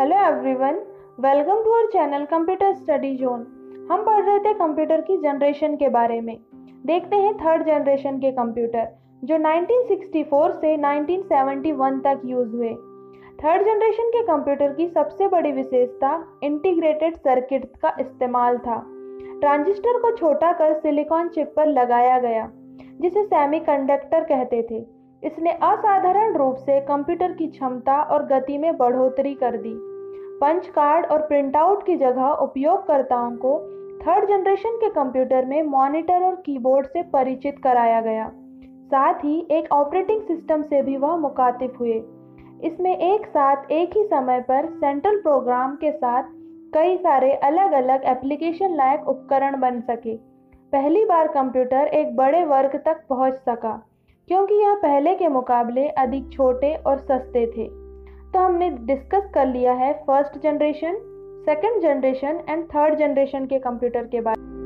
Hello everyone, welcome to our channel computer study zone. हम पढ़ रहे थे कंप्यूटर की जनरेशन के बारे में। देखते हैं थर्ड जनरेशन के कंप्यूटर, जो 1964 से 1971 तक यूज़ हुए। थर्ड जनरेशन के कंप्यूटर की सबसे बड़ी विशेषता इंटीग्रेटेड सर्किट का इस्तेमाल था। ट्रांजिस्टर को छोटा कर सिलिकॉन चिप पर लगाया गया, जिसे सेमीकंडक्टर कहते थे। इसने असाधारण रूप से कंप्यूटर की क्षमता और गति में बढ़ोतरी कर दी। पंच कार्ड और प्रिंटआउट की जगह उपयोगकर्ताओं को थर्ड जनरेशन के कंप्यूटर में मॉनिटर और कीबोर्ड से परिचित कराया गया। साथ ही एक ऑपरेटिंग सिस्टम से भी वह मुखातिब हुए। इसमें एक साथ एक ही समय पर सेंट्रल प्रोग्राम के साथ कई सारे अलग अलग एप्लीकेशन लायक उपकरण बन सके। पहली बार कंप्यूटर एक बड़े वर्ग तक पहुँच सका, क्योंकि यह पहले के मुकाबले अधिक छोटे और सस्ते थे। तो हमने डिस्कस कर लिया है first generation second generation and third generation के कंप्यूटर के बारे में।